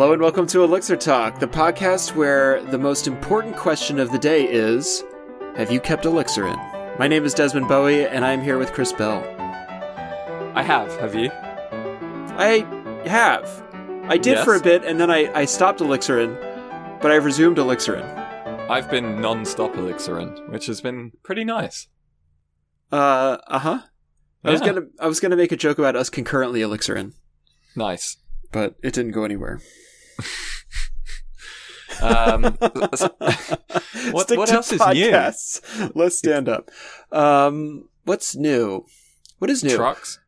Hello and welcome to Elixir Talk, the podcast where the most important question of the day is Have you kept Elixir in? My name is Desmond Bowie, and I'm here with Chris Bell. I have. Have you? I have. I did Yes? for a bit, and then I, I stopped Elixirin, but I've resumed Elixirin. I've been non-stop elixirin, which has been pretty nice. Uh, uh-huh. I was Yeah. gonna I was gonna make a joke about us concurrently Elixirin, Nice. but it didn't go anywhere. Um, What- what else is new? podcasts. Let's stand up. Um, what's new? What is new? trucks.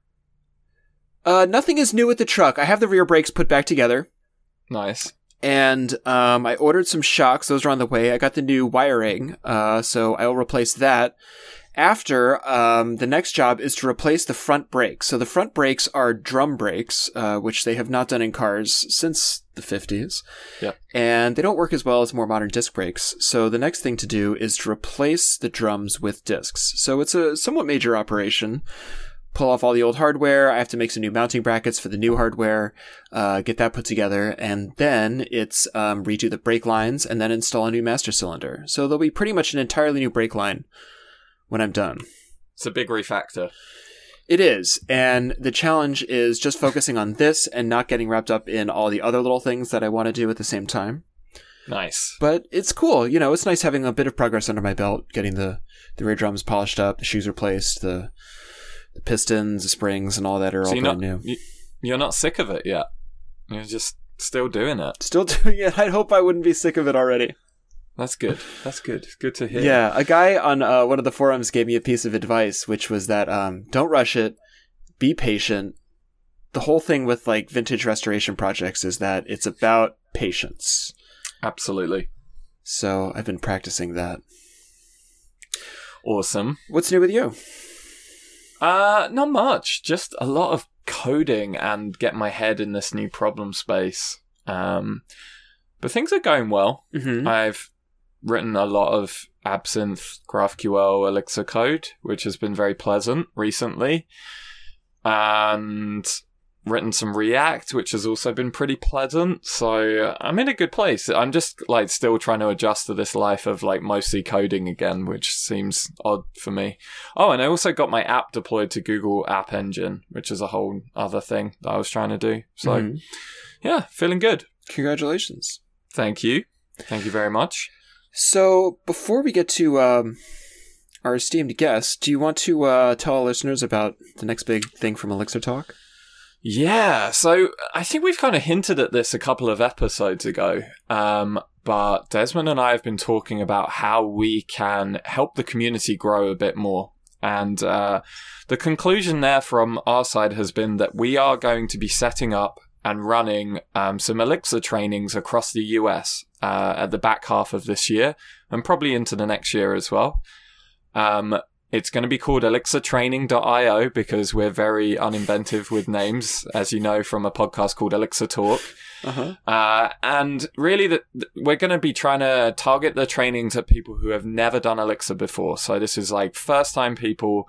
Uh, nothing is new with the truck. I have the rear brakes put back together, Nice. and um, I ordered some shocks. Those are on the way. I got the new wiring, uh, so I will replace that. After um, the next job is to replace the front brakes. So the front brakes are drum brakes, uh, which they have not done in cars since the 50s. Yep. And they don't work as well as more modern disc brakes. So the next thing to do is to replace the drums with discs. So it's a somewhat major operation. Pull off all the old hardware. I have to make some new mounting brackets for the new hardware, uh, get that put together, and then it's um, redo the brake lines and then install a new master cylinder. So there'll be pretty much an entirely new brake line when I'm done. It's a big refactor. It is, and the challenge is just focusing on this and not getting wrapped up in all the other little things that I want to do at the same time. Nice. But it's cool, you know. It's nice having a bit of progress under my belt, getting the the rear drums polished up, the shoes replaced, the the pistons, the springs, and all that are So all brand not new. you, you're not sick of it yet. You're just still doing it. Still doing it. I'd hope I wouldn't be sick of it already. That's good. That's good. Good to hear. Yeah, a guy on uh, one of the forums gave me a piece of advice, which was that um, don't rush it, be patient. The whole thing with like vintage restoration projects is that it's about patience. Absolutely. So I've been practicing that. Awesome. What's new with you? Uh, not much. Just a lot of coding and get my head in this new problem space. Um, but things are going well. Mm-hmm. I've written a lot of Absinthe, GraphQL, Elixir code, which has been very pleasant recently. And written some React, which has also been pretty pleasant. So I'm in a good place. I'm just like still trying to adjust to this life of like mostly coding again, which seems odd for me. Oh, and I also got my app deployed to Google App Engine, which is a whole other thing that I was trying to do. So Mhm. yeah, feeling good. Congratulations. Thank you. Thank you very much. So before we get to um, our esteemed guest, do you want to uh, tell our listeners about the next big thing from Elixir Talk? Yeah, so I think we've kind of hinted at this a couple of episodes ago. Um, but Desmond and I have been talking about how we can help the community grow a bit more. And uh, the conclusion there from our side has been that we are going to be setting up and running um, some Elixir trainings across the US uh, at the back half of this year and probably into the next year as well. Um, it's going to be called elixirtraining.io because we're very uninventive with names, as you know from a podcast called Elixir Talk. Uh-huh. Uh, and really, the, the- we're going to be trying to target the trainings at people who have never done Elixir before. So this is like first time people.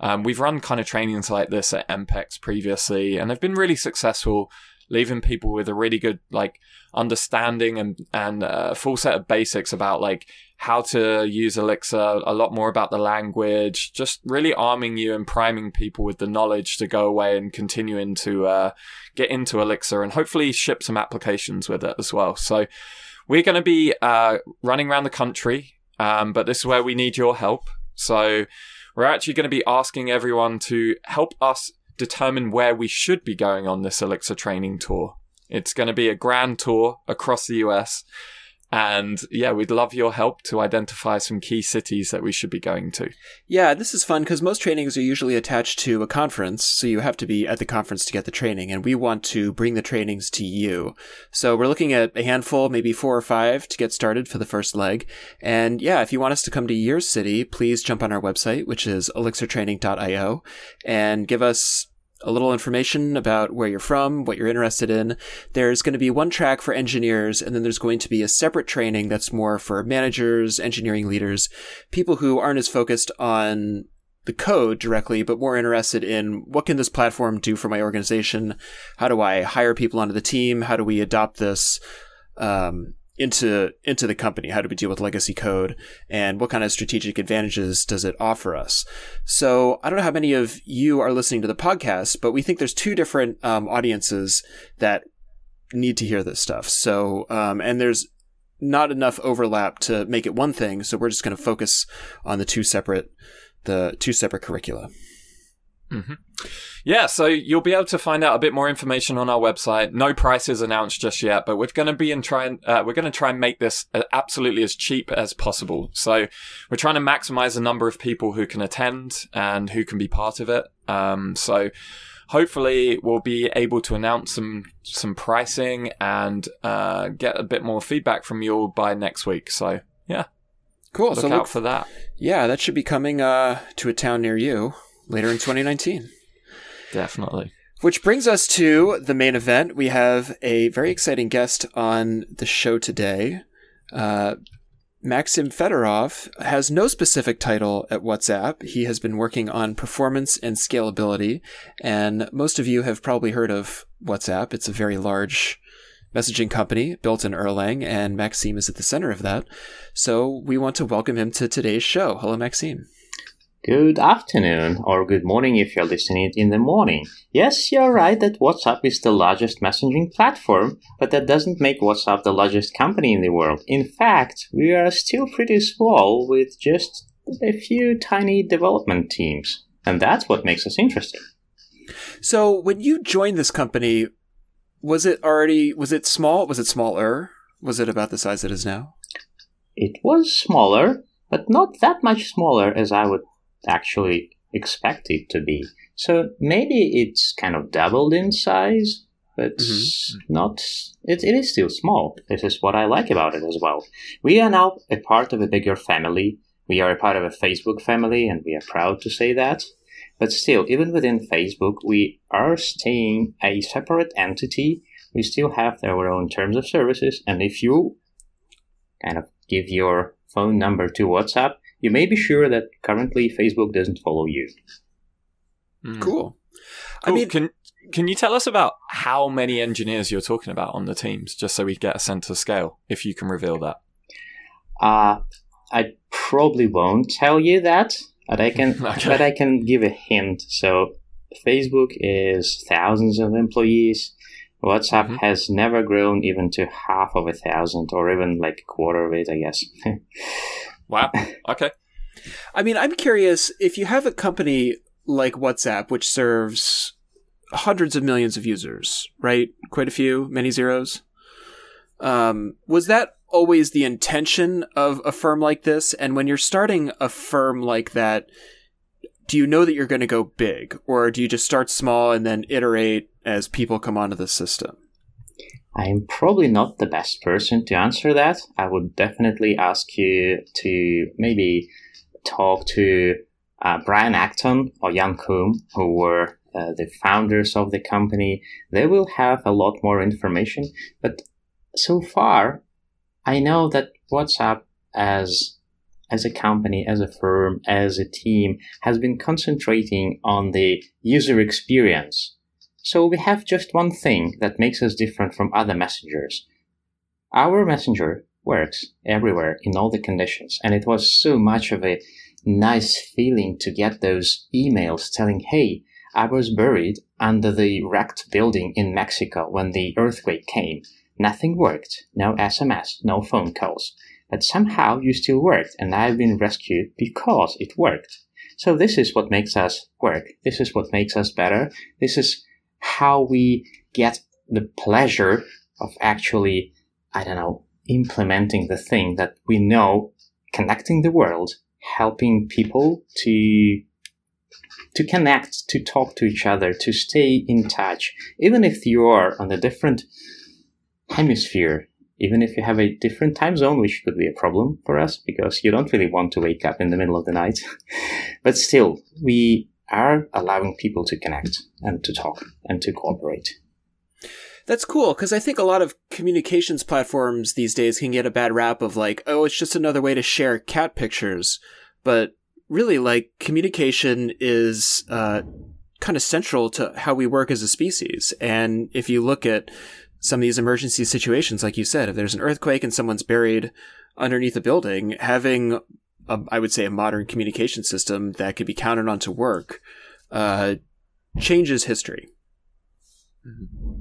Um, we've run kind of trainings like this at MPEX previously, and they've been really successful, leaving people with a really good like understanding and and a full set of basics about like how to use Elixir, a lot more about the language, just really arming you and priming people with the knowledge to go away and continue into uh, get into Elixir and hopefully ship some applications with it as well. So we're going to be uh, running around the country, um, but this is where we need your help. So we're actually going to be asking everyone to help us determine where we should be going on this Elixir training tour. It's going to be a grand tour across the US. And yeah, we'd love your help to identify some key cities that we should be going to. Yeah, this is fun because most trainings are usually attached to a conference, so you have to be at the conference to get the training, and we want to bring the trainings to you. So we're looking at a handful, maybe four or five, to get started for the first leg. And yeah, if you want us to come to your city, please jump on our website, which is elixirtraining.io, and give us a little information about where you're from, what you're interested in. There's going to be one track for engineers, and then there's going to be a separate training that's more for managers, engineering leaders, people who aren't as focused on the code directly, but more interested in what can this platform do for my organization? How do I hire people onto the team? How do we adopt this um, into into the company? How do we deal with legacy code? And what kind of strategic advantages does it offer us? So I don't know how many of you are listening to the podcast, but we think there's two different um, audiences that need to hear this stuff. So um, and there's not enough overlap to make it one thing. So we're just going to focus on the two separate the two separate curricula. Mm-hmm. Yeah, so you'll be able to find out a bit more information on our website. No prices announced just yet, but we're going to be and try and uh, we're going to try and make this uh, absolutely as cheap as possible. So we're trying to maximize the number of people who can attend and who can be part of it. Um, so hopefully we'll be able to announce some some pricing and uh, get a bit more feedback from you all by next week. So yeah, cool. Look so out look for that. Yeah, that should be coming uh, to a town near you later in 2019. Definitely. Which brings us to the main event. We have a very exciting guest on the show today. Uh, Maxim Fedorov has no specific title at WhatsApp. He has been working on performance and scalability, and most of you have probably heard of WhatsApp. It's a very large messaging company built in Erlang, and Maxim is at the center of that. So we want to welcome him to today's show. Hello, Maxim. Good afternoon, or good morning if you're listening in the morning. Yes, you're right that WhatsApp is the largest messaging platform, but that doesn't make WhatsApp the largest company in the world. In fact, we are still pretty small with just a few tiny development teams. And that's what makes us interesting. So, when you joined this company, was it already was it small? Was it smaller? Was it about the size it is now? It was smaller, but not that much smaller as I would actually expect it to be. So maybe it's kind of doubled in size, but mm-hmm. not. It, it is still small. This is what I like about it as well. We are now a part of a bigger family. We are a part of a Facebook family, and we are proud to say that. But still, even within Facebook, we are staying a separate entity. We still have our own terms of services, and if you kind of give your phone number to WhatsApp, you may be sure that currently Facebook doesn't follow you. Mm. Cool. I mean, can can you tell us about how many engineers you're talking about on the teams, just so we get a sense of scale, if you can reveal that? Uh, I probably won't tell you that, but I can. okay. But I can give a hint. So, Facebook is thousands of employees. WhatsApp mm-hmm. has never grown even to half of a thousand, or even like a quarter of it, I guess. Wow. Okay. I mean, I'm curious if you have a company like WhatsApp, which serves hundreds of millions of users, right? Quite a few, many zeros. Um, was that always the intention of a firm like this? And when you're starting a firm like that, do you know that you're going to go big, or do you just start small and then iterate as people come onto the system? I'm probably not the best person to answer that. I would definitely ask you to maybe talk to uh, Brian Acton or Jan Koum, who were uh, the founders of the company. They will have a lot more information. But so far, I know that WhatsApp as as a company, as a firm, as a team, has been concentrating on the user experience so we have just one thing that makes us different from other messengers. Our messenger works everywhere in all the conditions, and it was so much of a nice feeling to get those emails telling, hey, I was buried under the wrecked building in Mexico when the earthquake came. Nothing worked. No SMS, no phone calls. But somehow you still worked, and I've been rescued because it worked. So this is what makes us work. This is what makes us better. This is how we get the pleasure of actually, I don't know, implementing the thing that we know, connecting the world, helping people to to connect, to talk to each other, to stay in touch, even if you are on a different hemisphere, even if you have a different time zone, which could be a problem for us because you don't really want to wake up in the middle of the night. but still, we are allowing people to connect and to talk and to cooperate. That's cool because I think a lot of communications platforms these days can get a bad rap of like, oh, it's just another way to share cat pictures. But really like communication is uh, kind of central to how we work as a species. And if you look at some of these emergency situations, like you said, if there's an earthquake and someone's buried underneath a building, having a, I would say a modern communication system that could be counted on to work uh, changes history. Mm-hmm.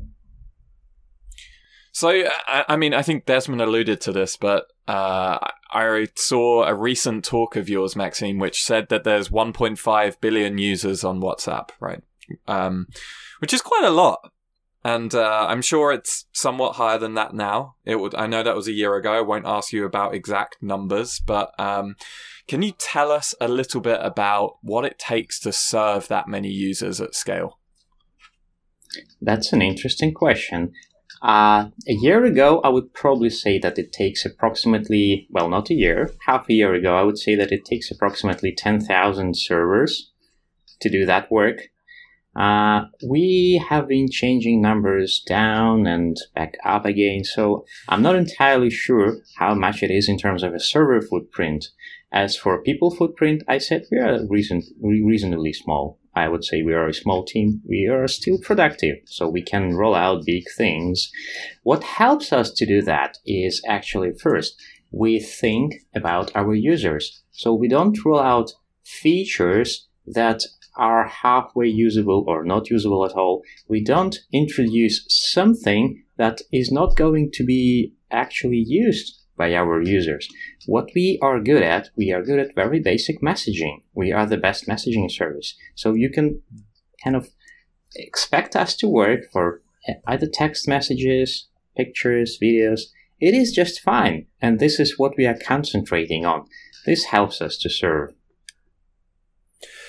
So, I, I, mean, I think Desmond alluded to this, but uh, I saw a recent talk of yours, Maxim, which said that there's 1.5 billion users on WhatsApp, right? Um, which is quite a lot. And uh, I'm sure it's somewhat higher than that now. It would. I know that was a year ago. I won't ask you about exact numbers, but um, can you tell us a little bit about what it takes to serve that many users at scale? That's an interesting question. Uh, a year ago, I would probably say that it takes approximately, well, not a year, half a year ago, I would say that it takes approximately 10,000 servers to do that work. Uh, we have been changing numbers down and back up again, so I'm not entirely sure how much it is in terms of a server footprint. As for people footprint, I said we are reason- reasonably small. I would say we are a small team. We are still productive, so we can roll out big things. What helps us to do that is actually first, we think about our users. So we don't roll out features that are halfway usable or not usable at all. We don't introduce something that is not going to be actually used by our users. What we are good at, we are good at very basic messaging. We are the best messaging service. So you can kind of expect us to work for either text messages, pictures, videos. It is just fine. And this is what we are concentrating on. This helps us to serve.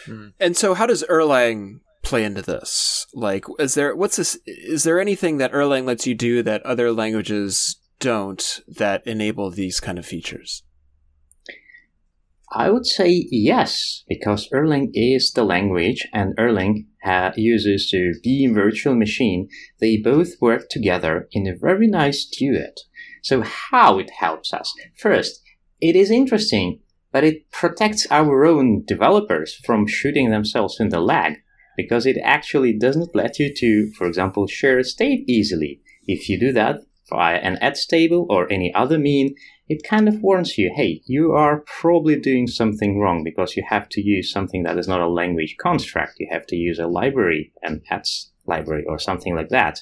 Hmm. And so how does Erlang play into this? Like, is there, what's this, is there anything that Erlang lets you do that other languages don't that enable these kind of features? I would say yes, because Erlang is the language and Erlang uh, uses the Beam virtual machine. They both work together in a very nice duet. So how it helps us? First, it is interesting, but it protects our own developers from shooting themselves in the leg because it actually doesn't let you to, for example, share a state easily. If you do that, via an ETS table or any other mean, it kind of warns you, hey, you are probably doing something wrong because you have to use something that is not a language construct. You have to use a library, and ETS library or something like that.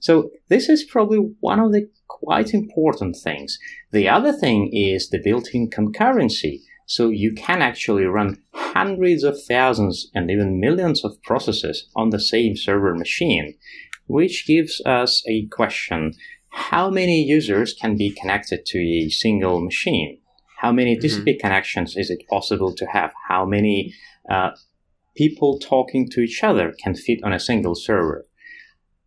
So this is probably one of the quite important things. The other thing is the built-in concurrency. So you can actually run hundreds of thousands and even millions of processes on the same server machine, which gives us a question how many users can be connected to a single machine? How many TCP mm-hmm. connections is it possible to have? How many uh, people talking to each other can fit on a single server?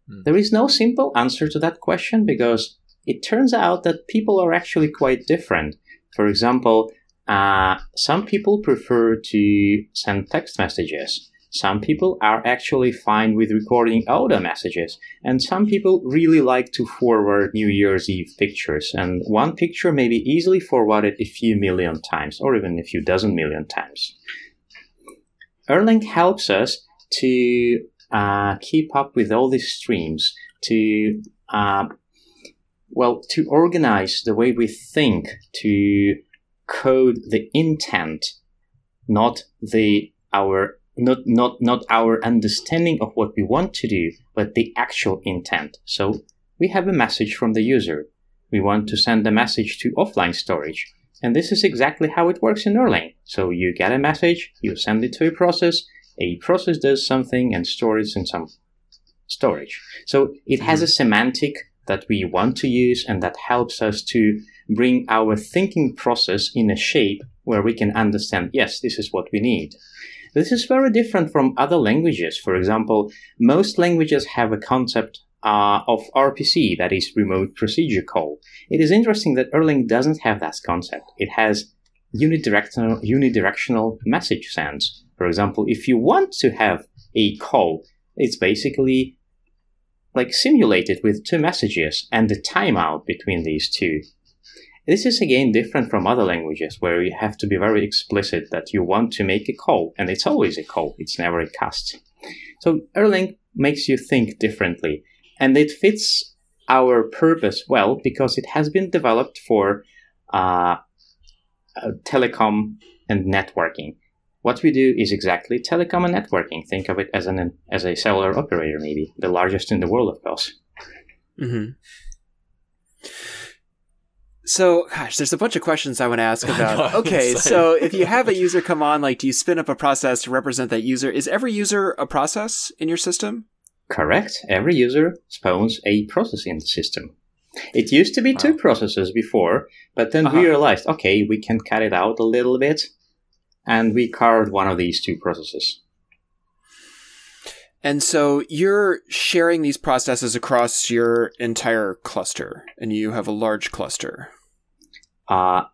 Mm. There is no simple answer to that question because it turns out that people are actually quite different. For example, uh, some people prefer to send text messages. Some people are actually fine with recording audio messages, and some people really like to forward New Year's Eve pictures, and one picture may be easily forwarded a few million times, or even a few dozen million times. Erlang helps us to uh, keep up with all these streams, to uh, well, to organize the way we think, to code the intent, not the our not not not our understanding of what we want to do, but the actual intent. So we have a message from the user. We want to send the message to offline storage. And this is exactly how it works in Erlang. So you get a message, you send it to a process, a process does something and stores it in some storage. So it has a semantic that we want to use and that helps us to bring our thinking process in a shape where we can understand, yes, this is what we need. This is very different from other languages. For example, most languages have a concept uh, of RPC, that is remote procedure call. It is interesting that Erlang doesn't have that concept. It has unidirectional, unidirectional message sends. For example, if you want to have a call, it's basically like simulated with two messages and the timeout between these two. This is again different from other languages where you have to be very explicit that you want to make a call, and it's always a call, it's never a cast. So Erlang makes you think differently, and it fits our purpose well because it has been developed for uh, uh, telecom and networking. What we do is exactly telecom and networking. Think of it as an as a cellular operator, maybe the largest in the world, of course. Mm-hmm. So, gosh, there's a bunch of questions I want to ask about. okay, so if you have a user come on, like, do you spin up a process to represent that user? Is every user a process in your system? Correct. Every user spawns a process in the system. It used to be wow. two processes before, but then uh-huh. we realized, okay, we can cut it out a little bit, and we carved one of these two processes. And so you're sharing these processes across your entire cluster, and you have a large cluster. Uh,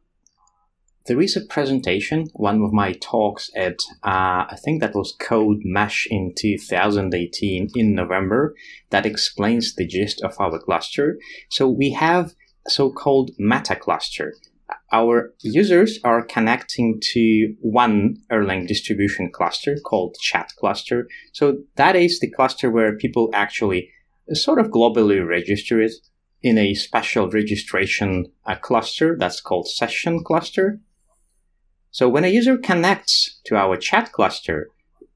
there is a presentation, one of my talks at, uh, I think that was Code Mesh in 2018 in November, that explains the gist of our cluster. So we have so-called meta cluster. Our users are connecting to one Erlang distribution cluster called chat cluster. So that is the cluster where people actually sort of globally register it in a special registration uh, cluster that's called session cluster. So when a user connects to our chat cluster,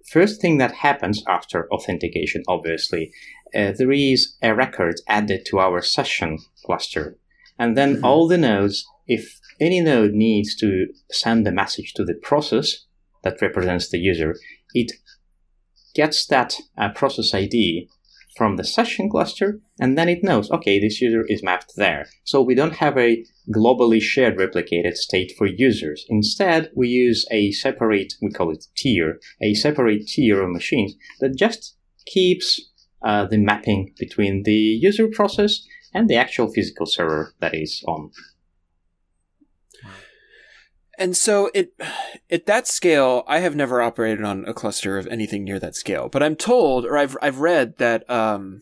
first thing that happens after authentication, obviously, uh, there is a record added to our session cluster. And then mm-hmm. all the nodes, if any node needs to send a message to the process that represents the user, it gets that uh, process ID from the session cluster, and then it knows, okay, this user is mapped there. So we don't have a globally shared replicated state for users. Instead, we use a separate, we call it tier, a separate tier of machines that just keeps uh, the mapping between the user process and the actual physical server that is on. And so it at that scale, I have never operated on a cluster of anything near that scale. But I'm told, or I've I've read that um,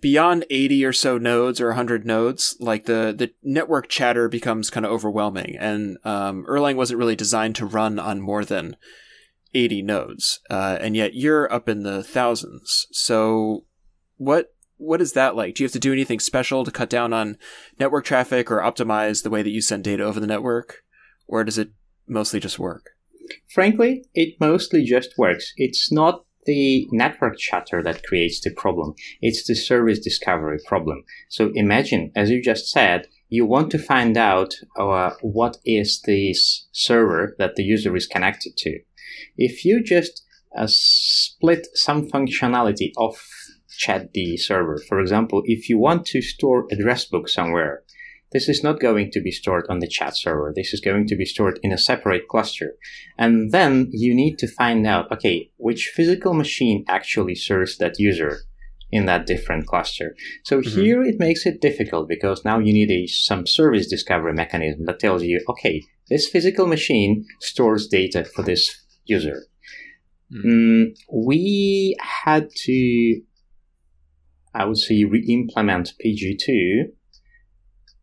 beyond 80 or so nodes or 100 nodes, like the the network chatter becomes kind of overwhelming, and um, Erlang wasn't really designed to run on more than 80 nodes, uh, and yet you're up in the thousands. So what what is that like? Do you have to do anything special to cut down on network traffic or optimize the way that you send data over the network? or does it mostly just work? Frankly, it mostly just works. It's not the network chatter that creates the problem. It's the service discovery problem. So imagine, as you just said, you want to find out uh, what is this server that the user is connected to. If you just uh, split some functionality of ChatD server, for example, if you want to store address book somewhere, this is not going to be stored on the chat server. This is going to be stored in a separate cluster. And then you need to find out, okay, which physical machine actually serves that user in that different cluster. So mm-hmm. here it makes it difficult because now you need a, some service discovery mechanism that tells you, okay, this physical machine stores data for this user. Mm. Mm, we had to, I would say, re-implement PG2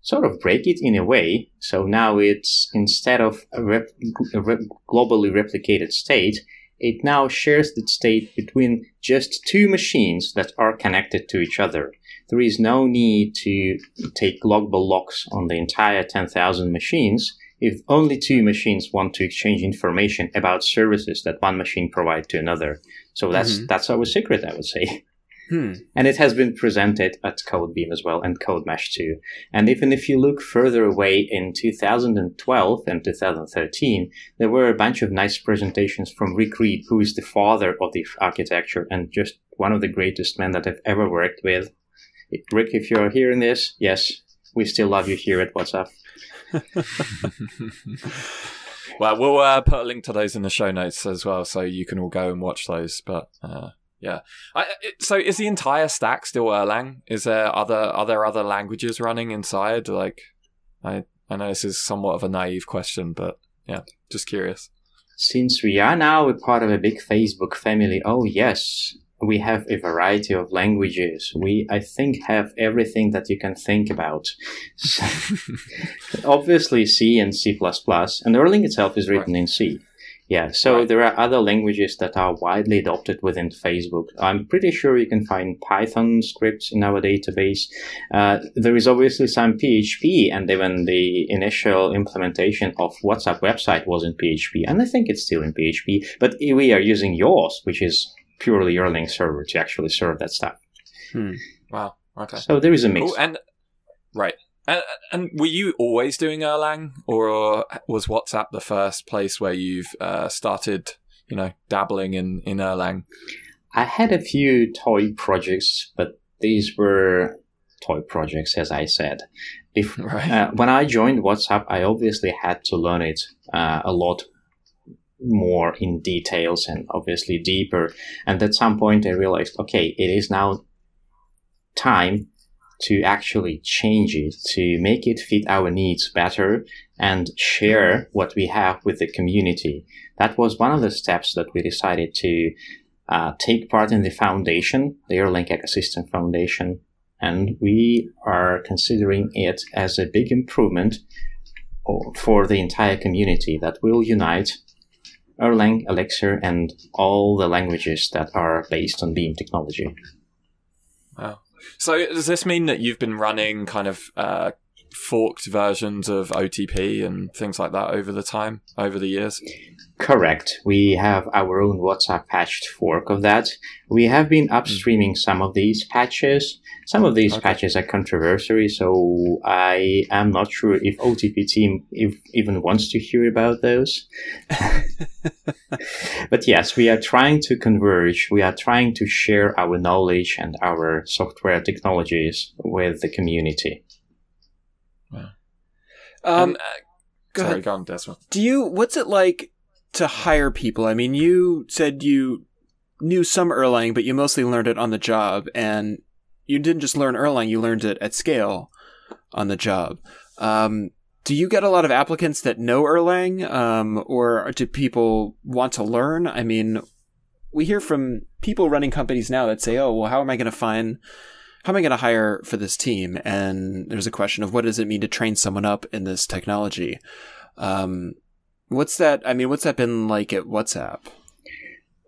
sort of break it in a way. So now it's instead of a, rep- a rep- globally replicated state, it now shares the state between just two machines that are connected to each other. There is no need to take global locks on the entire 10,000 machines if only two machines want to exchange information about services that one machine provides to another. So that's mm-hmm. that's our secret, I would say. Hmm. And it has been presented at CodeBeam as well and CodeMesh too. And even if you look further away in 2012 and 2013, there were a bunch of nice presentations from Rick Reed, who is the father of the architecture and just one of the greatest men that I've ever worked with. Rick, if you're hearing this, yes, we still love you here at WhatsApp. well, we'll uh, put a link to those in the show notes as well, so you can all go and watch those. But uh, yeah. I, it, so is the entire stack still Erlang? Is there other are there other languages running inside? Like, I I know this is somewhat of a naive question, but yeah, just curious. Since we are now a part of a big Facebook family, oh yes, we have a variety of languages. We, I think, have everything that you can think about. Obviously, C and C++, and Erlang itself is written right. in C. Yeah, so right. there are other languages that are widely adopted within Facebook. I'm pretty sure you can find Python scripts in our database. Uh, there is obviously some PHP, and even the initial implementation of WhatsApp website was in PHP, and I think it's still in PHP. But we are using Yaws, which is purely Erlang server to actually serve that stuff. Hmm. Wow. Okay. So there is a mix. Cool. And right, and, and, were you always doing Erlang, or was WhatsApp the first place where you've uh, started, you know, dabbling in in Erlang? I had a few toy projects, but these were toy projects, as I said. If right. uh, when I joined WhatsApp, I obviously had to learn it uh, a lot more in details and obviously deeper. And at some point, I realized, okay, it is now time to actually change it, to make it fit our needs better and share what we have with the community. That was one of the steps that we decided to uh, take part in the foundation, the Erlang Ecosystem Foundation, and we are considering it as a big improvement for the entire community that will unite Erlang, Elixir, and all the languages that are based on Beam technology. Wow. So does this mean that you've been running kind of uh, forked versions of OTP and things like that over the time, over the years? Correct. We have our own WhatsApp patched fork of that. We have been hmm. upstreaming some of these patches. Some of these okay. patches are controversial, so I am not sure if OTP team if, even wants to hear about those. but yes, we are trying to converge. We are trying to share our knowledge and our software technologies with the community. Um, uh, go sorry, ahead. go on, Desmond. Do you? What's it like to hire people? I mean, you said you knew some Erlang, but you mostly learned it on the job, and you didn't just learn Erlang; you learned it at scale on the job. Um, do you get a lot of applicants that know Erlang, um, or do people want to learn? I mean, we hear from people running companies now that say, "Oh, well, how am I going to find?" How am I going to hire for this team? And there's a question of what does it mean to train someone up in this technology? Um, what's that? I mean, what's that been like at WhatsApp?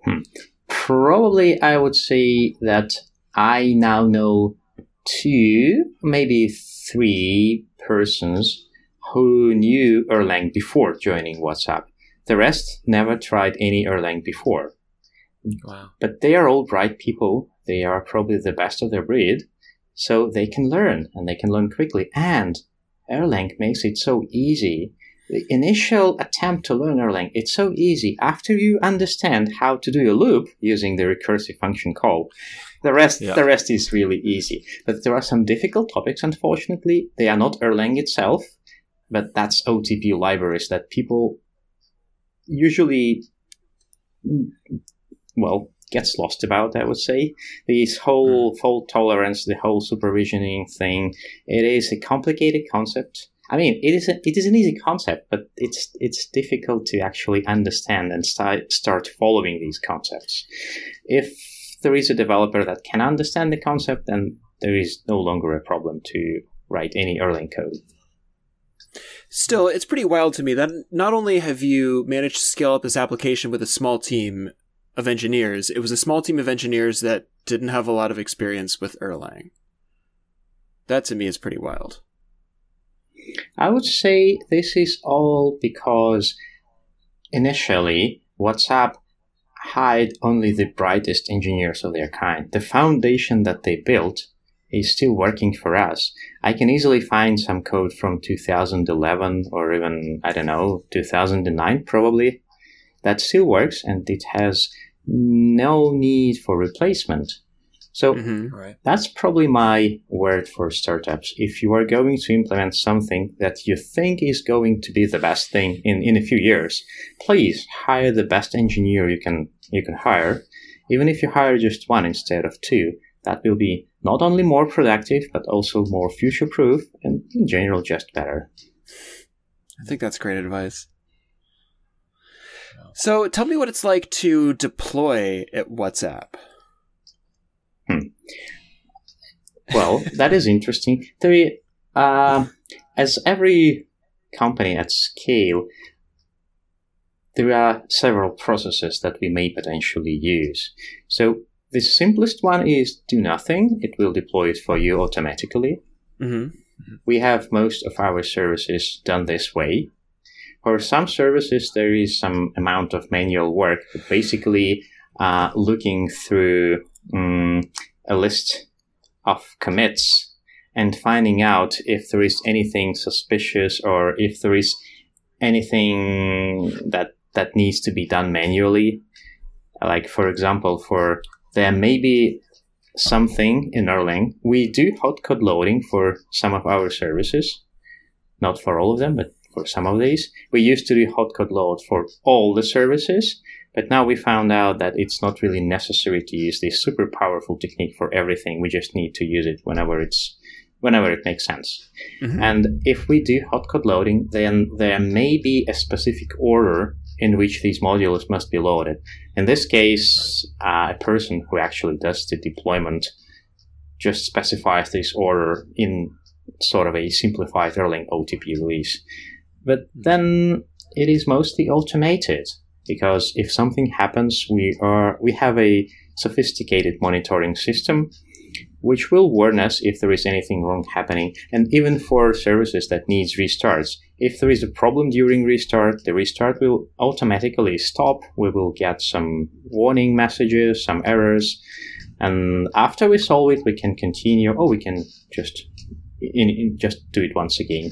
Hmm. Probably, I would say that I now know two, maybe three persons who knew Erlang before joining WhatsApp. The rest never tried any Erlang before. Wow. But they are all bright people they are probably the best of their breed, so they can learn and they can learn quickly. And Erlang makes it so easy. The initial attempt to learn Erlang, it's so easy. After you understand how to do a loop using the recursive function call, the rest, yeah. the rest is really easy. But there are some difficult topics, unfortunately. They are not Erlang itself, but that's OTP libraries that people usually, mm, well, gets lost about, I would say. This whole hmm. fault tolerance, the whole supervisioning thing, it is a complicated concept. I mean, it is a, it is an easy concept, but it's it's difficult to actually understand and start start following these concepts. If there is a developer that can understand the concept, then there is no longer a problem to write any Erlang code. Still, it's pretty wild to me that not only have you managed to scale up this application with a small team, of engineers. It was a small team of engineers that didn't have a lot of experience with Erlang. That to me is pretty wild. I would say this is all because initially WhatsApp hired only the brightest engineers of their kind. The foundation that they built is still working for us. I can easily find some code from 2011 or even, I don't know, 2009 probably that still works and it has no need for replacement. So mm-hmm, right. that's probably my word for startups. If you are going to implement something that you think is going to be the best thing in, in a few years, please hire the best engineer you can you can hire. Even if you hire just one instead of two, that will be not only more productive but also more future proof and in general just better. I think that's great advice. So tell me what it's like to deploy at WhatsApp. Hmm. Well, that is interesting. There, uh, as every company at scale, there are several processes that we may potentially use. So the simplest one is do nothing. It will deploy it for you automatically. Mm-hmm. We have most of our services done this way. For some services, there is some amount of manual work, but basically uh, looking through um, a list of commits and finding out if there is anything suspicious or if there is anything that that needs to be done manually. Like for example, for there may be something in Erlang. We do hot code loading for some of our services, not for all of them, but for some of these. We used to do hot code load for all the services, but now we found out that it's not really necessary to use this super powerful technique for everything. We just need to use it whenever it's whenever it makes sense. Mm-hmm. And if we do hot code loading, then there may be a specific order in which these modules must be loaded. In this case, uh, a person who actually does the deployment just specifies this order in sort of a simplified Erlang OTP release. But hmm. then it is mostly automated because if something happens, we are we have a sophisticated monitoring system which will warn us if there is anything wrong happening. And even for services that needs restarts, if there is a problem during restart, the restart will automatically stop. We will get some warning messages, some errors. And after we solve it, we can continue, or we can just in, in, just do it once again.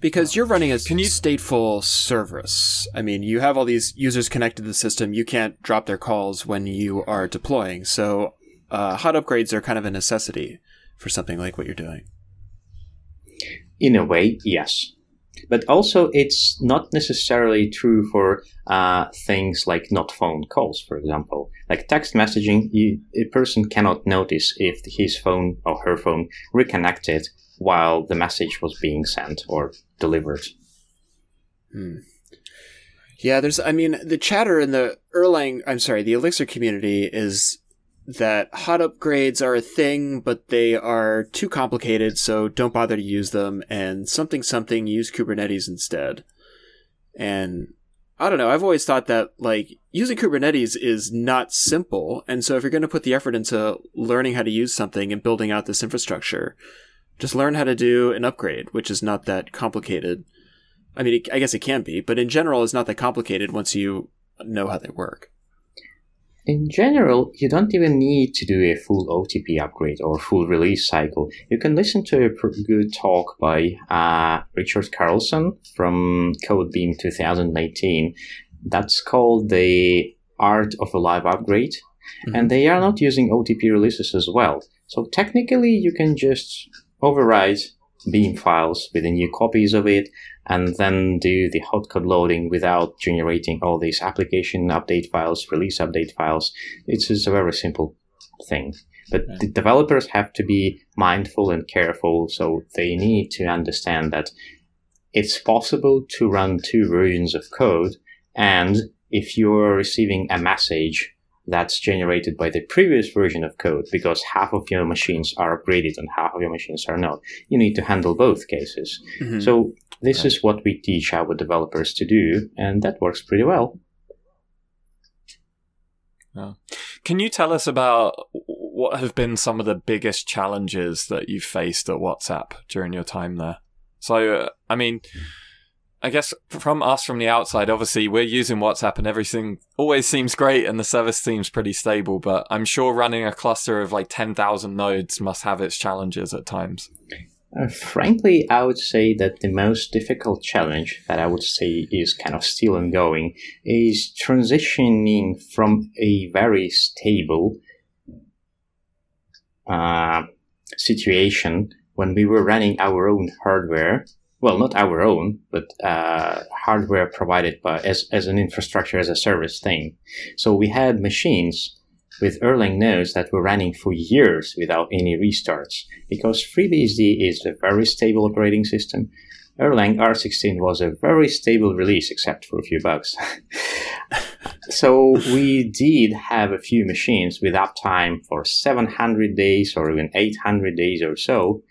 Because you're running a can you stateful service. I mean, you have all these users connected to the system. You can't drop their calls when you are deploying. So uh, hot upgrades are kind of a necessity for something like what you're doing. In a way, yes. But also, it's not necessarily true for uh, things like not phone calls, for example. Like text messaging, you, a person cannot notice if his phone or her phone reconnected while the message was being sent or delivered. Hmm. Yeah, there's, I mean, the chatter in the Erlang, I'm sorry, the Elixir community is that hot upgrades are a thing, but they are too complicated, so don't bother to use them, and something something use Kubernetes instead. And I don't know, I've always thought that like using Kubernetes is not simple, and so if you're going to put the effort into learning how to use something and building out this infrastructure, just learn how to do an upgrade, which is not that complicated. I mean, I guess it can be, but in general, it's not that complicated once you know how they work in general, you don't even need to do a full OTP upgrade or full release cycle. You can listen to a good talk by uh, Richard Carlsson from CodeBeam 2018. That's called the Art of a Live Upgrade. Mm-hmm. And they are not using OTP releases as well. So technically, you can just override Beam files with the new copies of it and then do the hot code loading without generating all these application update files, release update files. It's just a very simple thing. But the developers have to be mindful and careful, so they need to understand that it's possible to run two versions of code, and if you're receiving a message that's generated by the previous version of code because half of your machines are upgraded and half of your machines are not. You need to handle both cases. Mm-hmm. So this is what we teach our developers to do, and that works pretty well. Yeah. Can you tell us about what have been some of the biggest challenges that you've faced at WhatsApp during your time there? So, uh, I mean, I guess from us from the outside, obviously we're using WhatsApp and everything always seems great and the service seems pretty stable, but I'm sure running a cluster of like 10,000 nodes must have its challenges at times. Uh, frankly, I would say that the most difficult challenge that I would say is kind of still ongoing is transitioning from a very stable uh, situation when we were running our own hardware well, not our own, but uh, hardware provided by as, as an infrastructure as a service thing. So we had machines with Erlang nodes that were running for years without any restarts because FreeBSD is a very stable operating system. Erlang R16 was a very stable release except for a few bugs. so we did have a few machines with uptime for 700 days or even 800 days or so.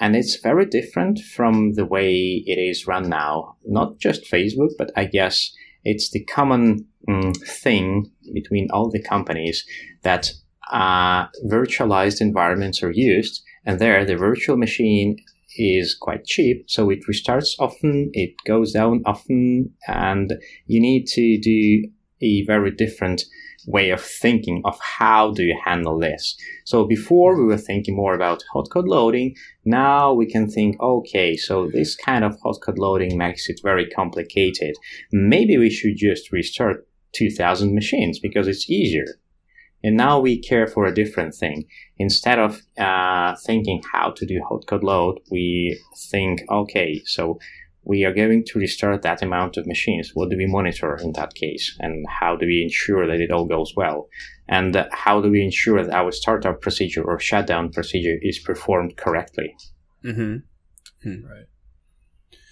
And it's very different from the way it is run now. Not just Facebook, but I guess it's the common um, thing between all the companies that uh, virtualized environments are used. And there, the virtual machine is quite cheap, so it restarts often, it goes down often, and you need to do a very different way of thinking of how do you handle this. So before we were thinking more about hot code loading, now we can think, okay, so this kind of hot code loading makes it very complicated. Maybe we should just restart 2000 machines because it's easier. And now we care for a different thing. Instead of uh, thinking how to do hot code load, we think, okay, so we are going to restart that amount of machines. What do we monitor in that case? And how do we ensure that it all goes well? And uh, how do we ensure that our startup procedure or shutdown procedure is performed correctly? Mm-hmm. Hmm. Right.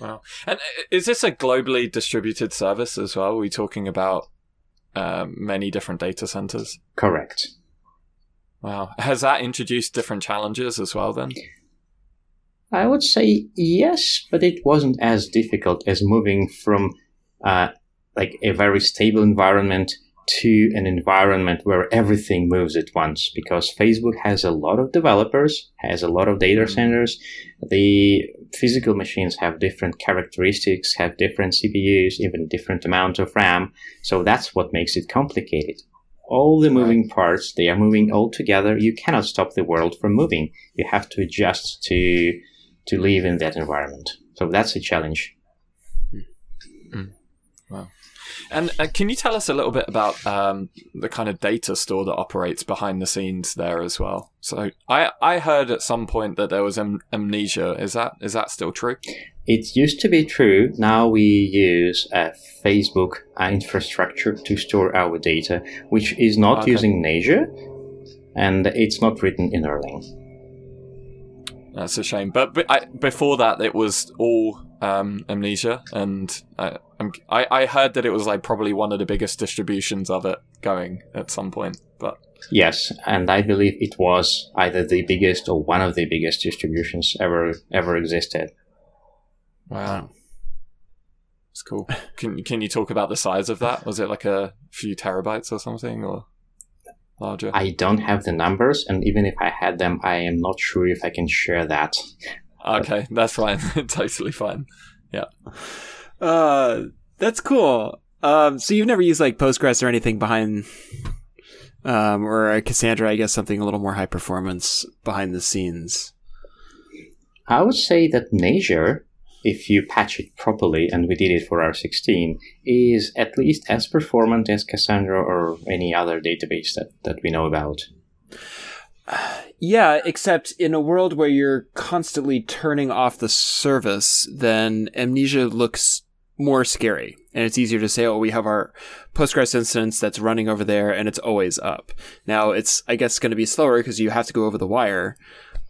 Wow. And uh, is this a globally distributed service as well? Are we talking about um, many different data centers. Correct. Wow. Has that introduced different challenges as well then? I would say yes, but it wasn't as difficult as moving from uh, like a very stable environment to an environment where everything moves at once because Facebook has a lot of developers, has a lot of data mm-hmm. centers. The physical machines have different characteristics, have different CPUs, even different amount of RAM. So that's what makes it complicated. All the moving parts, they are moving all together. You cannot stop the world from moving. You have to adjust to, to live in that environment. So that's a challenge. Mm. Wow. And uh, can you tell us a little bit about um, the kind of data store that operates behind the scenes there as well? So I I heard at some point that there was am- Mnesia. Is that is that still true? It used to be true. Now we use a Facebook infrastructure to store our data, which is not okay. using Mnesia, and it's not written in Erlang. That's a shame. But, but I, before that, it was all um, Mnesia, and I, I, I heard that it was like probably one of the biggest distributions of it going at some point. But yes, and I believe it was either the biggest or one of the biggest distributions ever ever existed. Wow, it's cool. Can can you talk about the size of that? Was it like a few terabytes or something, or? Larger? I don't have the numbers, and even if I had them, I am not sure if I can share that. Okay, that's fine. totally fine. Yeah. Uh, that's cool. Um, so you've never used like Postgres or anything behind, um, or Cassandra, I guess something a little more high performance behind the scenes. I would say that Mnesia if you patch it properly, and we did it for R16, is at least as performant as Cassandra or any other database that, that we know about. Yeah, except in a world where you're constantly turning off the service, then Mnesia looks more scary. And it's easier to say, oh, we have our Postgres instance that's running over there and it's always up. Now it's, I guess, going to be slower because you have to go over the wire.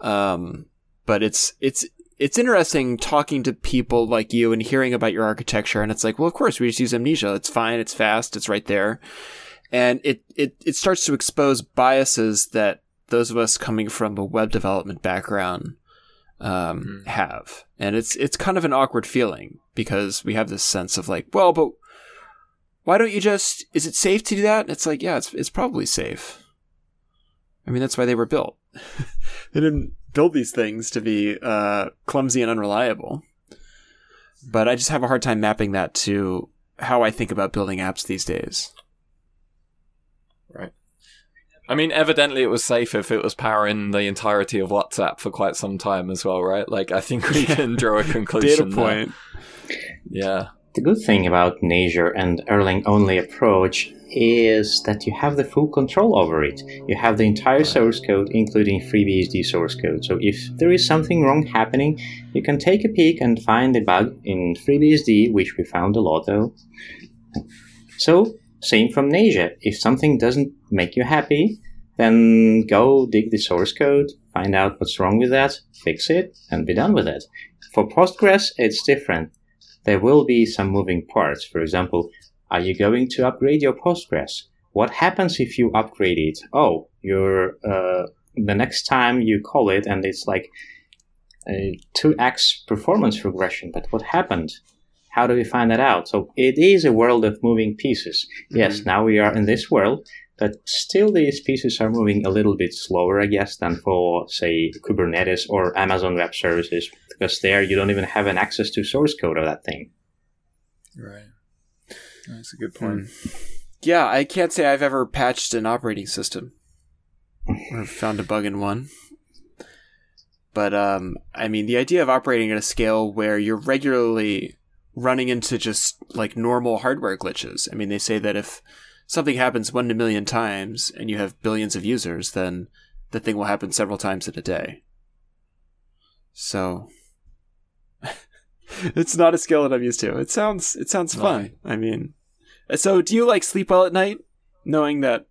Um, but it's, it's, it's interesting talking to people like you and hearing about your architecture. And it's like, well, of course, we just use Mnesia. It's fine. It's fast. It's right there. And it, it, it starts to expose biases that those of us coming from a web development background um, mm. have. And it's, it's kind of an awkward feeling because we have this sense of like, well, but why don't you just, is it safe to do that? And it's like, yeah, it's, it's probably safe. I mean, that's why they were built. they didn't build these things to be uh, clumsy and unreliable. But I just have a hard time mapping that to how I think about building apps these days. Right. I mean, evidently it was safe if it was powering the entirety of WhatsApp for quite some time as well, right? Like, I think we can draw a conclusion. Data point. There. Yeah. The good thing about Mnesia and Erlang only approach is that you have the full control over it. You have the entire source code, including FreeBSD source code. So if there is something wrong happening, you can take a peek and find the bug in FreeBSD, which we found a lot of. So, same from Mnesia. If something doesn't make you happy, then go dig the source code, find out what's wrong with that, fix it, and be done with it. For Postgres, it's different. There will be some moving parts. For example, Are you going to upgrade your Postgres? What happens if you upgrade it? Oh, you're uh, the next time you call it, and it's like a 2x performance regression. But what happened? How do we find that out? So it is a world of moving pieces. Mm-hmm. Yes, now we are in this world, but still these pieces are moving a little bit slower, I guess, than for, say, Kubernetes or Amazon Web Services, because there you don't even have an access to source code of that thing. Right. That's a good point. Mm. Yeah, I can't say I've ever patched an operating system or found a bug in one. But um, I mean, the idea of operating at a scale where you're regularly running into just like normal hardware glitches. I mean, they say that if something happens one in a million times and you have billions of users, then the thing will happen several times in a day. So it's not a skill that I'm used to. It sounds it sounds fun. I mean, so do you like sleep well at night, knowing that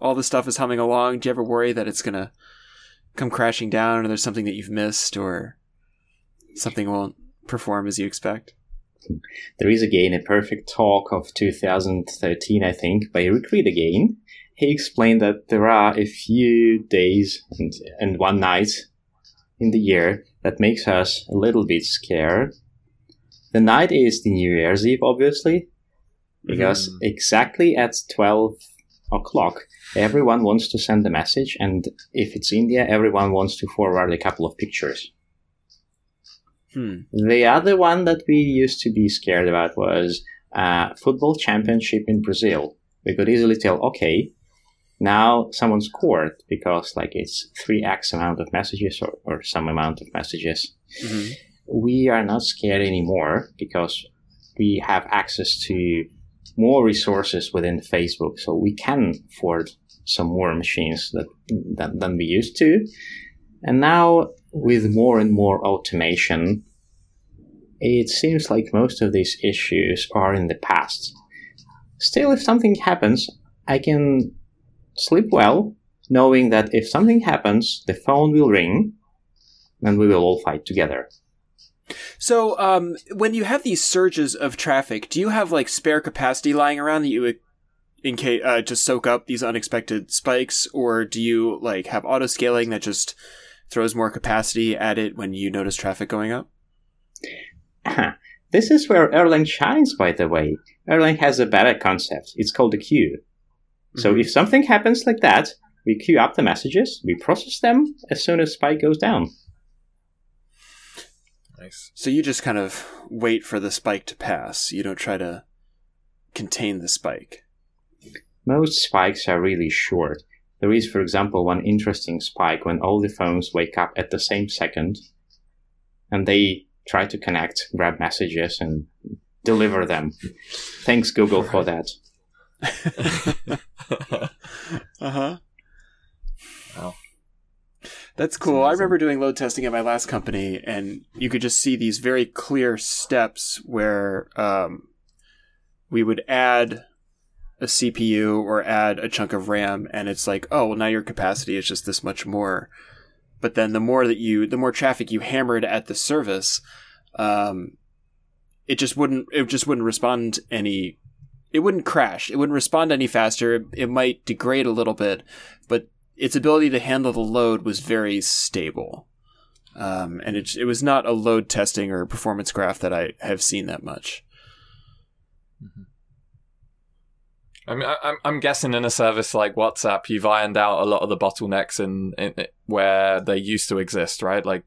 all the stuff is humming along? Do you ever worry that it's gonna come crashing down, or there's something that you've missed, or something won't perform as you expect? There is again a perfect talk of 2013, I think, by Rick Reed again. He explained that there are a few days and, and one night in the year that makes us a little bit scared. The night is the New Year's Eve, obviously, because mm. exactly at 12 o'clock, everyone wants to send a message, and if it's India, everyone wants to forward a couple of pictures. Hmm. The other one that we used to be scared about was uh, football championship in Brazil. We could easily tell, okay, now someone scored because like it's 3x amount of messages or, or some amount of messages. Mm-hmm. We are not scared anymore because we have access to more resources within Facebook, so we can afford some more machines that, that than we used to. And now, with more and more automation, it seems like most of these issues are in the past. Still, if something happens, I can sleep well, knowing that if something happens, the phone will ring, and we will all fight together. So, um, when you have these surges of traffic, do you have like spare capacity lying around that you would, in case uh, to soak up these unexpected spikes, or do you like have auto scaling that just throws more capacity at it when you notice traffic going up? This is where Erlang shines, by the way. Erlang has a better concept. It's called a queue. Mm-hmm. So if something happens like that, we queue up the messages, we process them as soon as spike goes down. Nice. So you just kind of wait for the spike to pass. You don't try to contain the spike. Most spikes are really short. There is, for example, one interesting spike when all the phones wake up at the same second and they try to connect, grab messages, and deliver them. Thanks, Google, right. for that. uh huh. Wow. That's cool. I remember doing load testing at my last company, and you could just see these very clear steps where um, we would add a CPU or add a chunk of RAM, and it's like, oh, well, now your capacity is just this much more. But then the more that you, the more traffic you hammered at the service, um, it just wouldn't, it just wouldn't respond any. It wouldn't crash. It wouldn't respond any faster. It might degrade a little bit, but its ability to handle the load was very stable. Um, and it, it was not a load testing or performance graph that I have seen that much. Mm-hmm. I mean, I, I'm guessing in a service like WhatsApp, you've ironed out a lot of the bottlenecks in, in where they used to exist, right? Like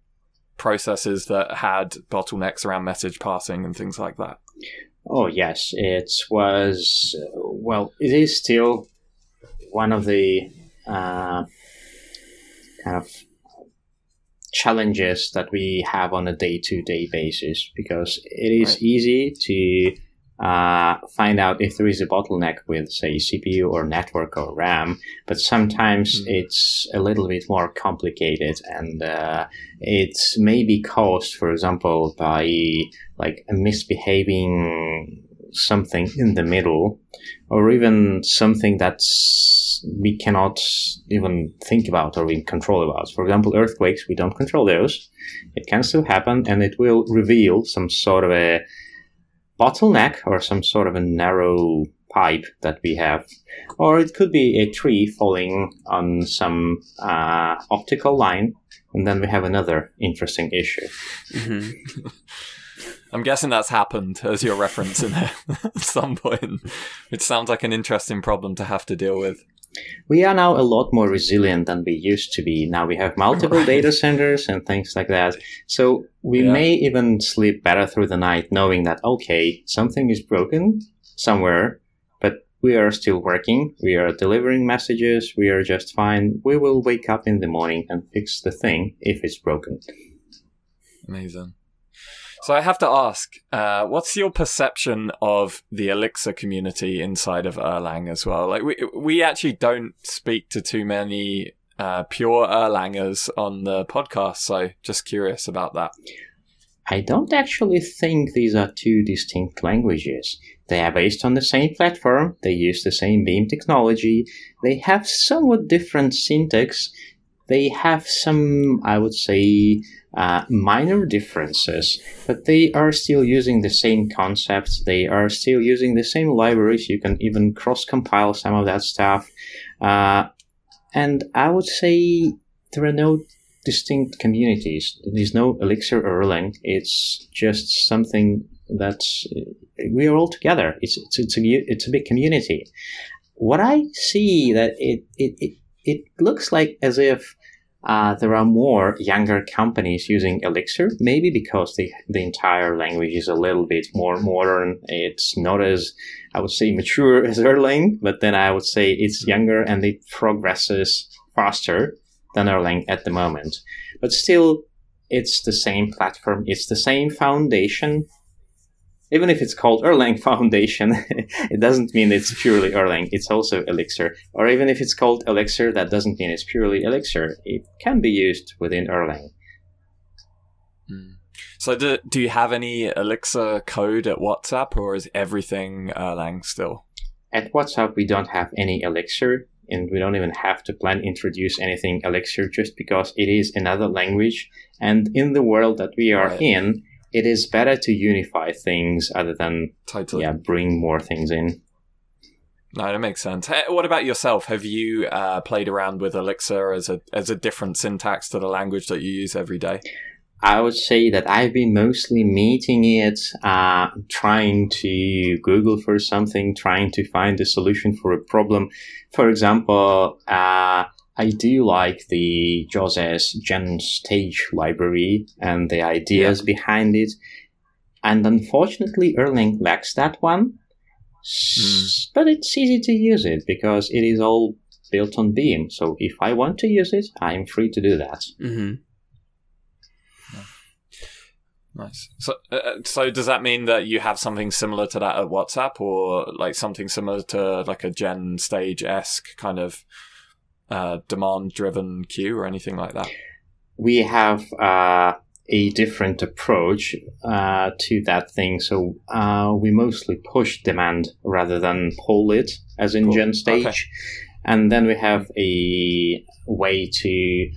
processes that had bottlenecks around message passing and things like that. Oh yes, it was. Well, it is still one of the uh, kind of challenges that we have on a day-to-day basis because it is right. easy to uh, find out if there is a bottleneck with, say, CPU or network or RAM, but sometimes mm-hmm. it's a little bit more complicated and uh, it's maybe caused, for example, by like a misbehaving something in the middle or even something that's we cannot even think about or we control about. For example, earthquakes, we don't control those. It can still happen and it will reveal some sort of a bottleneck or some sort of a narrow pipe that we have, or it could be a tree falling on some uh, optical line, and then we have another interesting issue. Mm-hmm. I'm guessing that's happened as you're referencing it at some point. It sounds like an interesting problem to have to deal with. We are now a lot more resilient than we used to be. Now we have multiple right. data centers and things like that. So we yeah. may even sleep better through the night knowing that, okay, something is broken somewhere, but we are still working. We are delivering messages. We are just fine. We will wake up in the morning and fix the thing if it's broken. Amazing. So I have to ask, uh, what's your perception of the Elixir community inside of Erlang as well? Like we we actually don't speak to too many uh, pure Erlangers on the podcast, so just curious about that. I don't actually think these are two distinct languages. They are based on the same platform, they use the same Beam technology, they have somewhat different syntax, they have some, I would say, uh, minor differences, but they are still using the same concepts. They are still using the same libraries. You can even cross compile some of that stuff. Uh, and I would say there are no distinct communities. There's no Elixir or Erlang. It's just something that we are all together. It's, it's, it's, a, it's a big community. What I see that it, it, it, it looks like as if uh, there are more younger companies using Elixir, maybe because the, the entire language is a little bit more modern. It's not as, I would say, mature as Erlang, but then I would say it's younger and it progresses faster than Erlang at the moment. But still, it's the same platform, it's the same foundation, even if it's called Erlang Foundation, it doesn't mean it's purely Erlang. It's also Elixir. Or even if it's called Elixir, that doesn't mean it's purely Elixir. It can be used within Erlang. Hmm. So, do, do you have any Elixir code at WhatsApp, or is everything Erlang still? At WhatsApp, we don't have any Elixir, and we don't even have to plan introduce anything Elixir just because it is another language. And in the world that we are right. in, it is better to unify things other than totally. yeah bring more things in. No, that makes sense. Hey, what about yourself? Have you uh, played around with Elixir as a as a different syntax to the language that you use every day? I would say that I've been mostly meeting it, uh, trying to Google for something, trying to find a solution for a problem. For example, uh, I do like the Jose's GenStage library and the ideas yeah. behind it. And unfortunately, Erlang lacks that one. Mm. But it's easy to use it because it is all built on Beam. So if I want to use it, I'm free to do that. Mm-hmm. Nice. So, uh, uh, so does that mean that you have something similar to that at WhatsApp, or like something similar to like a GenStage esque kind of uh, demand driven queue or anything like that? We have uh, a different approach uh, to that thing. So uh, we mostly push demand rather than pull it, as in cool. GenStage. Okay. And then we have a way to,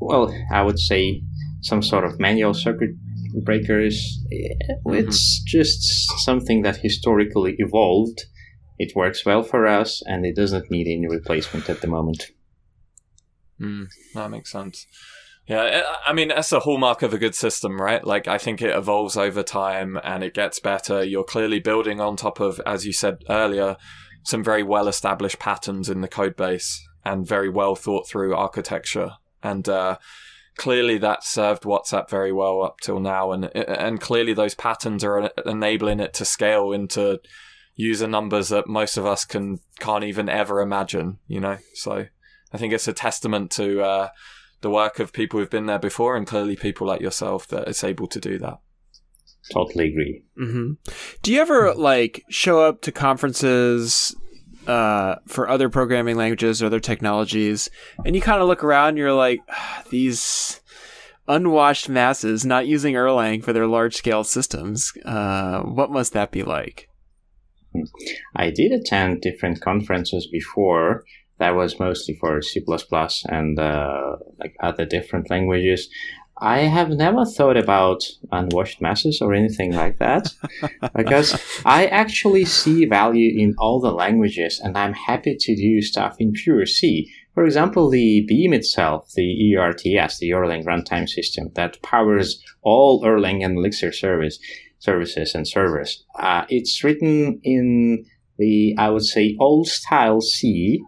well, I would say some sort of manual circuit breakers. Mm-hmm. It's just something that historically evolved it works well for us and it doesn't need any replacement at the moment. Mm, that makes sense. Yeah, I mean, that's a hallmark of a good system, right? Like, I think it evolves over time and it gets better. You're clearly building on top of, as you said earlier, some very well established patterns in the code base and very well thought through architecture. And, uh, clearly that served WhatsApp very well up till now. And, and clearly those patterns are enabling it to scale into user numbers that most of us can can't even ever imagine. You know, so I think it's a testament to uh, the work of people who've been there before, and clearly people like yourself that it's able to do that. Totally agree. Mm-hmm. Do you ever like show up to conferences uh, for other programming languages or other technologies, and you kind of look around, and you're like, ah, these unwashed masses not using Erlang for their large scale systems. Uh, what must that be like? I did attend different conferences before. That was mostly for C++ and uh, like other different languages. I have never thought about unwashed masses or anything like that because I actually see value in all the languages and I'm happy to do stuff in pure C. For example, the Beam itself, the ERTS, the Erlang runtime system that powers all Erlang and Elixir service, services and servers. Uh, it's written in the, I would say, old style C,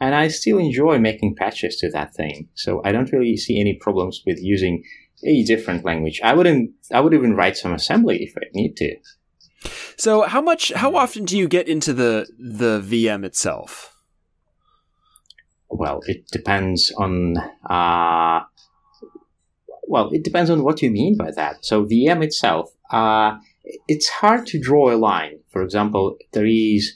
and I still enjoy making patches to that thing. So I don't really see any problems with using a different language. I wouldn't. I would even write some assembly if I need to. So how much? How often do you get into the the VM itself? Well, it depends on. Uh, well, it depends on what you mean by that. So VM itself, uh, it's hard to draw a line. For example, there is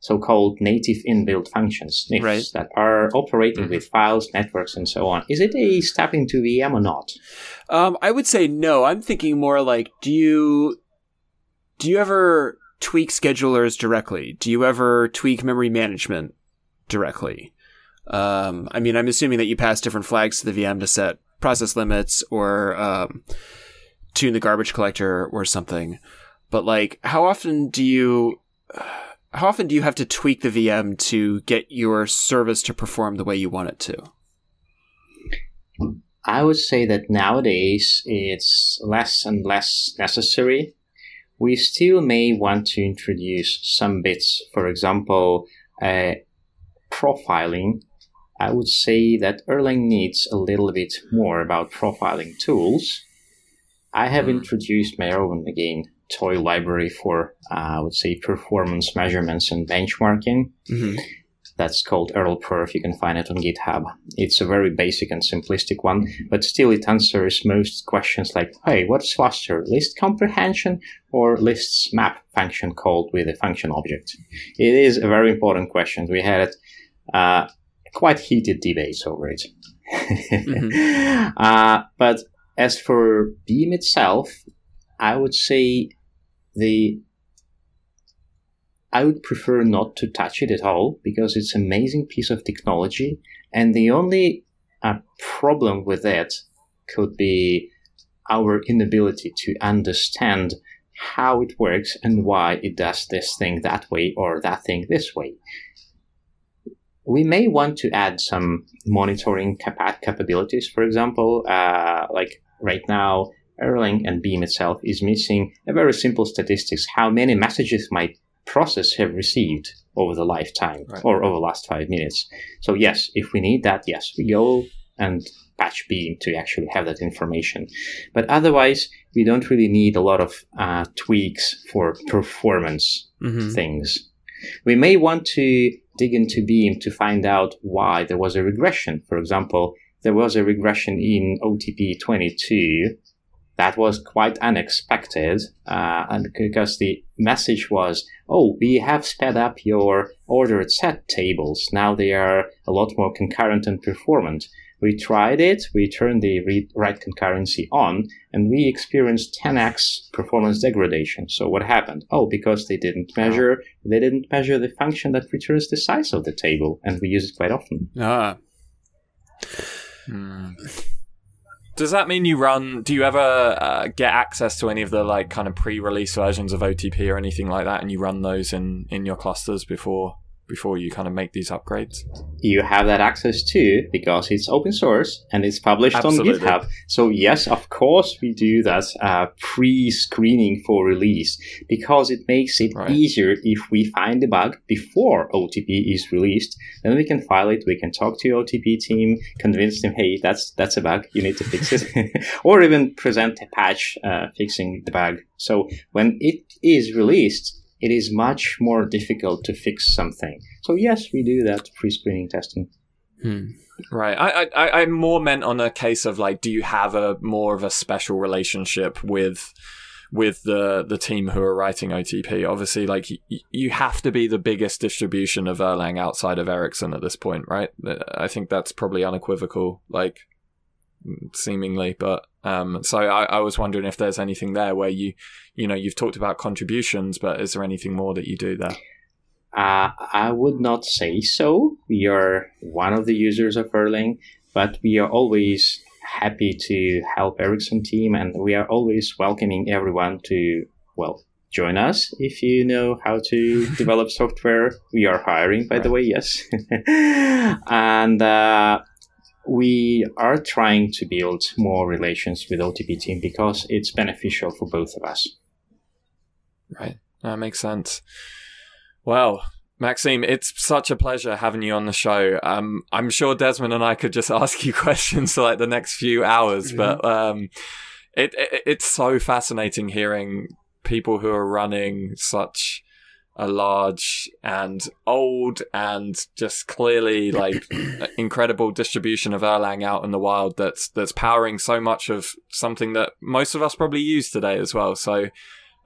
so-called native inbuilt functions, Right. that are operating Mhm. with files, networks, and so on. Is it a step into VM or not? Um, I would say no. I'm thinking more like, do you do you ever tweak schedulers directly? Do you ever tweak memory management directly? Um, I mean, I'm assuming that you pass different flags to the VM to set process limits or um, tune the garbage collector or something. But like, how often do you how often do you have to tweak the VM to get your service to perform the way you want it to? I would say that nowadays it's less and less necessary. We still may want to introduce some bits, for example, uh, profiling. I would say that Erlang needs a little bit more about profiling tools. I have Hmm. introduced my own, again, toy library for, uh, I would say, performance measurements and benchmarking Mm-hmm. that's called ErlPerf. You can find it on GitHub. It's a very basic and simplistic one, but still it answers most questions like, hey, what's faster, list comprehension or lists map function called with a function object? It is a very important question. We had uh, quite heated debates over it. uh, but as for Beam itself, I would say the I would prefer not to touch it at all because it's an amazing piece of technology, and the only uh, problem with it could be our inability to understand how it works and why it does this thing that way or that thing this way. We may want to add some monitoring capa- capabilities, for example, uh, like right now, Erlang and Beam itself is missing a very simple statistics how many messages my process have received over the lifetime Right. or over the last five minutes. So yes, if we need that, yes, we go and patch Beam to actually have that information. But otherwise, we don't really need a lot of uh, tweaks for performance Mm-hmm. things. We may want to dig into Beam to find out why there was a regression. For example, there was a regression in OTP 22 that was quite unexpected, uh, and because the message was, "Oh, we have sped up your ordered set tables. Now they are a lot more concurrent and performant." We tried it. We turned the read write concurrency on, and we experienced 10x performance degradation. So what happened? Oh, because they didn't measure, they didn't measure the function that returns the size of the table, and we use it quite often. Ah, Hmm. Does that mean you run? Do you ever uh, get access to any of the like kind of pre-release versions of OTP or anything like that, and you run those in in your clusters before before you kind of make these upgrades? You have that access too because it's open source and it's published Absolutely. on GitHub. So yes, of course we do that uh, pre-screening for release because it makes it Right. easier if we find a bug before OTP is released. Then we can file it. We can talk to your OTP team, convince them, hey, that's that's a bug. You need to fix it, or even present a patch uh, fixing the bug. So when it is released, it is much more difficult to fix something. So yes, we do that pre-screening testing. hmm. Right. I, I I'm more meant on a case of like, do you have a more of a special relationship with with the the team who are writing OTP? Obviously, like y- you have to be the biggest distribution of Erlang outside of Ericsson at this point, right? I think that's probably unequivocal, like seemingly. But um, so I, I was wondering if there's anything there where you you know you've talked about contributions, but is there anything more that you do there? Uh, I would not say so. We are one of the users of Erlang, but we are always happy to help Ericsson team, and we are always welcoming everyone to well join us if you know how to develop software. We are hiring, by right. the way, yes, and. Uh, we are trying to build more relations with OTP team because it's beneficial for both of us. Right. That makes sense. Well, Maxim, it's such a pleasure having you on the show. Um, I'm sure Desmond and I could just ask you questions for like the next few hours, mm-hmm. but um, it, it, it's so fascinating hearing people who are running such a large and old and just clearly like incredible distribution of Erlang out in the wild that's that's powering so much of something that most of us probably use today as well. So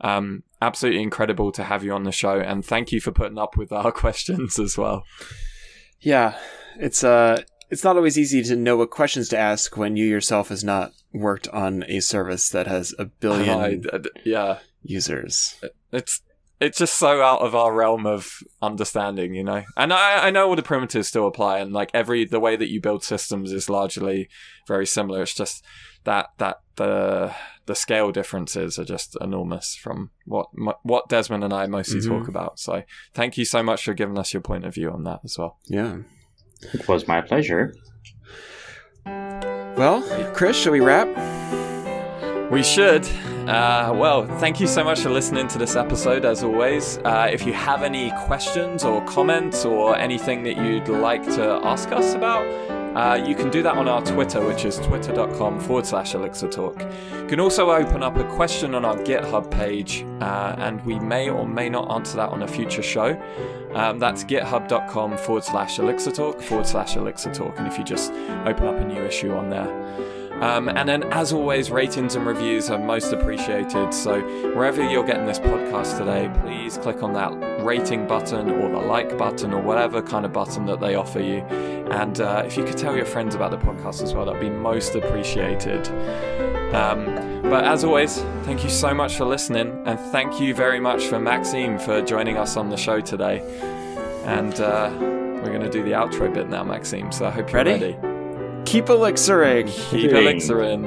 um, absolutely incredible to have you on the show and thank you for putting up with our questions as well. Yeah, it's uh it's not always easy to know what questions to ask when you yourself has not worked on a service that has a billion uh, yeah users. It's it's just so out of our realm of understanding, you know. And I, I know all the primitives still apply, and like every the way that you build systems is largely very similar. It's just that that the the scale differences are just enormous from what what Desmond and I mostly mm-hmm. talk about. So thank you so much for giving us your point of view on that as well. Yeah, it was my pleasure. Well, Chris, shall we wrap? We should. Uh, well, thank you so much for listening to this episode, as always. Uh, if you have any questions or comments or anything that you'd like to ask us about, uh, you can do that on our Twitter, which is twitter.com forward slash elixir talk. You can also open up a question on our GitHub page, uh, and we may or may not answer that on a future show. Um, that's github.com forward slash elixir talk forward slash elixir talk. And if you just open up a new issue on there, um, and then, as always, ratings and reviews are most appreciated. So, wherever you're getting this podcast today, please click on that rating button or the like button or whatever kind of button that they offer you. And uh, if you could tell your friends about the podcast as well, that'd be most appreciated. Um, but as always, thank you so much for listening, and thank you very much for Maxim for joining us on the show today. And uh, we're going to do the outro bit now, Maxim. So I hope you're ready. ready. Keep elixiring. Keep elixiring.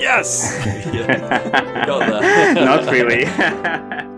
Yes! yeah. Got that. Not really.